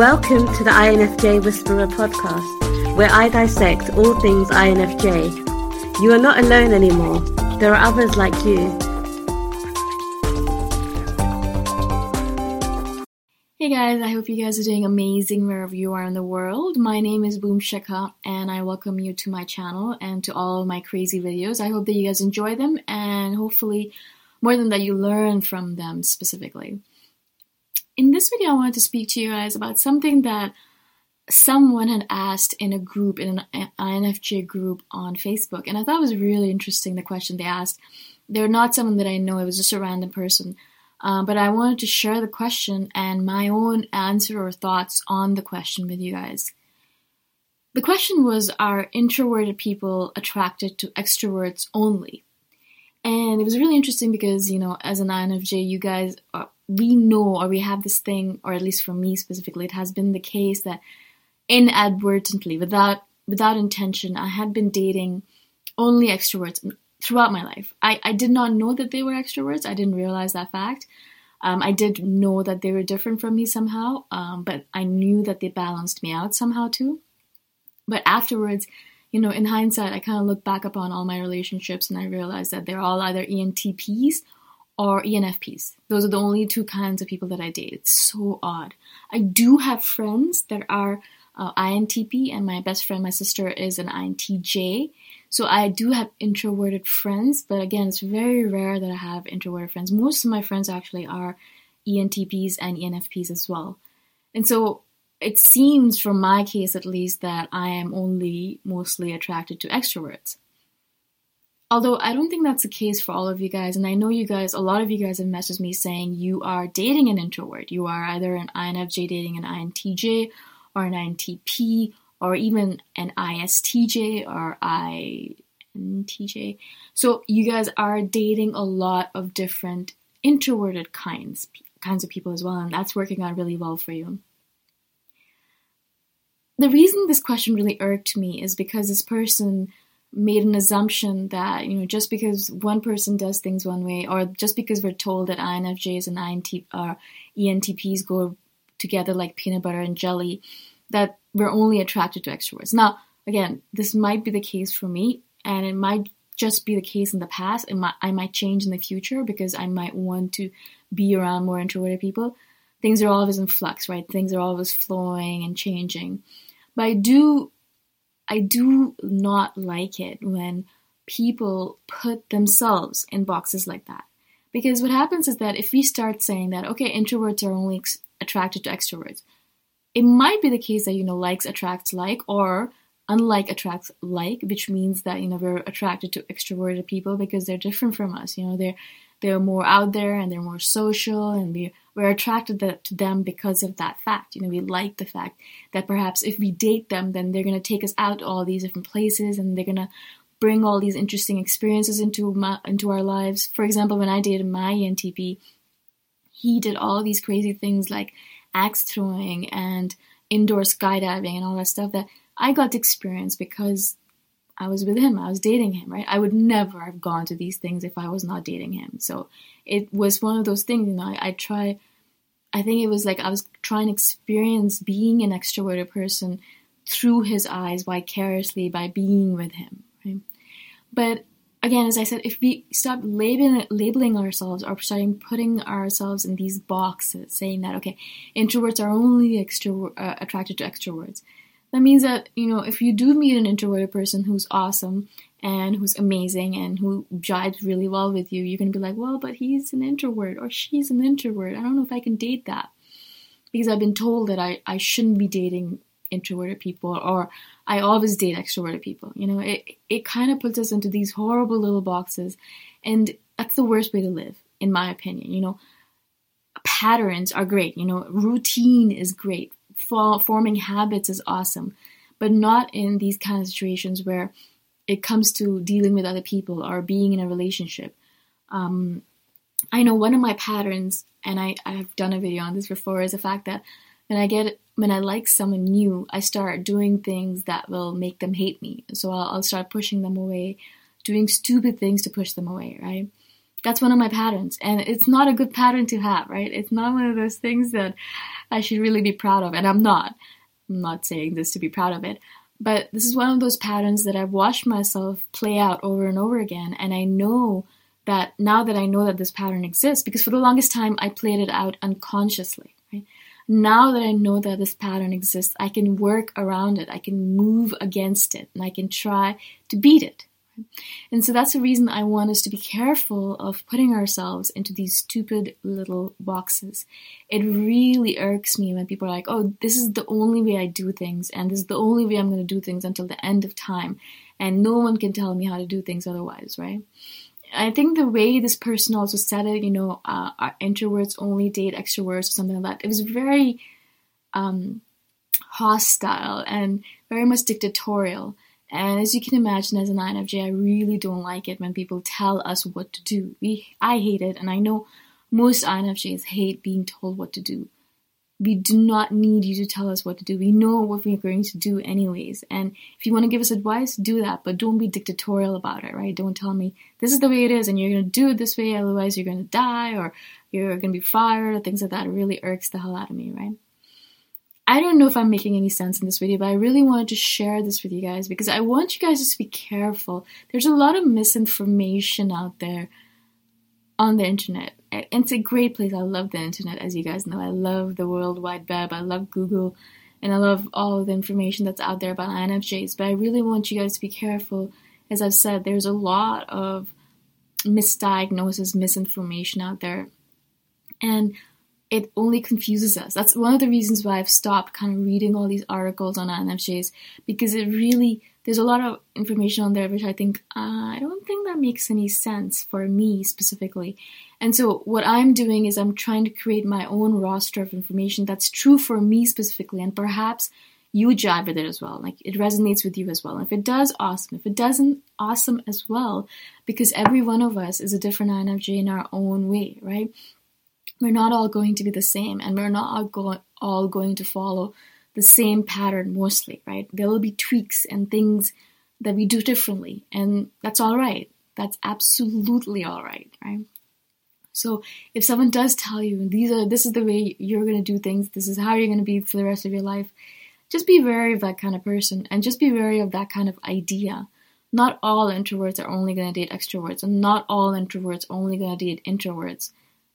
Welcome to the INFJ Whisperer podcast, where I dissect all things INFJ. You are not alone anymore. There are others like you. Hey guys, I hope you guys are doing amazing wherever you are in the world. My name is Boom Shikha and I welcome you to my channel and to all of my crazy videos. I hope that you guys enjoy them and hopefully more than that you learn from them specifically. In this video, I wanted to speak to you guys about something that someone had asked in a group, in an INFJ group on Facebook, and I thought it was really interesting the question they asked. They're not someone that I know, it was just a random person. Um, but I wanted to share the question and my own answer or thoughts on the question with you guys. The question was Are introverted people attracted to extroverts only? And it was really interesting because, you know, as an INFJ, you guys, are, we know or we have this thing, or at least for me specifically, it has been the case that inadvertently, without without intention, I had been dating only extroverts throughout my life. I, I did not know that they were extroverts. I didn't realize that fact. Um, I did know that they were different from me somehow, um, but I knew that they balanced me out somehow too. But afterwards, you know, in hindsight, I kind of look back upon all my relationships and I realized that they're all either ENTPs or ENFPs. Those are the only two kinds of people that I date. It's so odd. I do have friends that are uh, INTP, and my best friend, my sister, is an INTJ. So I do have introverted friends, but again, it's very rare that I have introverted friends. Most of my friends actually are ENTPs and ENFPs as well. And so it seems, from my case at least, that I am only mostly attracted to extroverts. Although I don't think that's the case for all of you guys, and I know you guys, a lot of you guys have messaged me saying you are dating an introvert. You are either an INFJ dating an INTJ, or an INTP, or even an ISTJ or INTJ. So you guys are dating a lot of different introverted kinds kinds of people as well, and that's working out really well for you. The reason this question really irked me is because this person made an assumption that you know just because one person does things one way, or just because we're told that INFJs and INT or uh, ENTPs go together like peanut butter and jelly, that we're only attracted to extroverts. Now, again, this might be the case for me, and it might just be the case in the past. It might, I might change in the future because I might want to be around more introverted people. Things are always in flux, right? Things are always flowing and changing. But I do, I do not like it when people put themselves in boxes like that. Because what happens is that if we start saying that, okay, introverts are only ex- attracted to extroverts, it might be the case that you know likes attracts like or unlike attracts like which means that you know we're attracted to extroverted people because they're different from us you know they're they're more out there and they're more social and we we're attracted to them because of that fact you know we like the fact that perhaps if we date them then they're going to take us out to all these different places and they're going to bring all these interesting experiences into my, into our lives for example when i dated my entp he did all these crazy things like axe throwing and indoor skydiving and all that stuff that I got to experience because I was with him, I was dating him, right? I would never have gone to these things if I was not dating him. So it was one of those things, you know, I, I try, I think it was like I was trying to experience being an extroverted person through his eyes vicariously by being with him, right? But again, as I said, if we stop labeling, labeling ourselves or starting putting ourselves in these boxes, saying that, okay, introverts are only extro- uh, attracted to extroverts, that means that, you know, if you do meet an introverted person who's awesome and who's amazing and who jives really well with you, you're to be like, well, but he's an introvert or she's an introvert. I don't know if I can date that. Because I've been told that I, I shouldn't be dating introverted people or I always date extroverted people. You know, it it kind of puts us into these horrible little boxes, and that's the worst way to live, in my opinion. You know, patterns are great. You know, routine is great. Forming habits is awesome, but not in these kind of situations where it comes to dealing with other people or being in a relationship. Um, I know one of my patterns, and I, I've done a video on this before, is the fact that when I get when I like someone new, I start doing things that will make them hate me. So I'll, I'll start pushing them away, doing stupid things to push them away, right? That's one of my patterns. And it's not a good pattern to have, right? It's not one of those things that I should really be proud of. And I'm not. I'm not saying this to be proud of it. But this is one of those patterns that I've watched myself play out over and over again. And I know that now that I know that this pattern exists, because for the longest time I played it out unconsciously, right? now that I know that this pattern exists, I can work around it, I can move against it, and I can try to beat it. And so that's the reason I want us to be careful of putting ourselves into these stupid little boxes. It really irks me when people are like, oh, this is the only way I do things, and this is the only way I'm going to do things until the end of time, and no one can tell me how to do things otherwise, right? I think the way this person also said it, you know, uh, introverts only date extroverts or something like that, it was very um, hostile and very much dictatorial. And as you can imagine, as an INFJ, I really don't like it when people tell us what to do. We, I hate it, and I know most INFJs hate being told what to do we do not need you to tell us what to do. We know what we're going to do anyways. And if you want to give us advice, do that, but don't be dictatorial about it, right? Don't tell me this is the way it is and you're going to do it this way, otherwise you're going to die or you're going to be fired or things like that. It really irks the hell out of me, right? I don't know if I'm making any sense in this video, but I really wanted to share this with you guys because I want you guys to be careful. There's a lot of misinformation out there on the internet it's a great place. I love the internet, as you guys know. I love the World Wide Web. I love Google, and I love all the information that's out there about INFJs. But I really want you guys to be careful. As I've said, there's a lot of misdiagnosis, misinformation out there, and it only confuses us. That's one of the reasons why I've stopped kind of reading all these articles on INFJs because it really there's a lot of information on there which I think uh, I don't think that makes any sense for me specifically. And so what I'm doing is I'm trying to create my own roster of information that's true for me specifically, and perhaps you jive with it as well. Like it resonates with you as well. And if it does, awesome. If it doesn't, awesome as well, because every one of us is a different INFJ in our own way, right? We're not all going to be the same, and we're not all, go- all going to follow the same pattern mostly, right? There will be tweaks and things that we do differently, and that's all right. That's absolutely all right, right? So if someone does tell you these are this is the way you're going to do things, this is how you're going to be for the rest of your life, just be wary of that kind of person and just be wary of that kind of idea. Not all introverts are only going to date extroverts, and not all introverts are only going to date introverts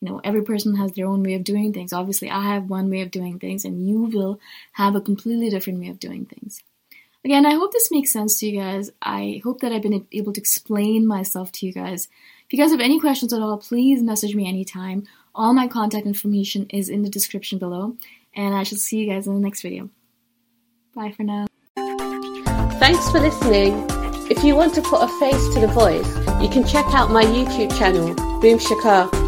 you know every person has their own way of doing things. Obviously i have one way of doing things and you will have a completely different way of doing things. Again i hope this makes sense to you guys. I hope that i've been able to explain myself to you guys. If you guys have any questions at all please message me anytime. All my contact information is in the description below and i shall see you guys in the next video. Bye for now. Thanks for listening. If you want to put a face to the voice you can check out my youtube channel boom shikha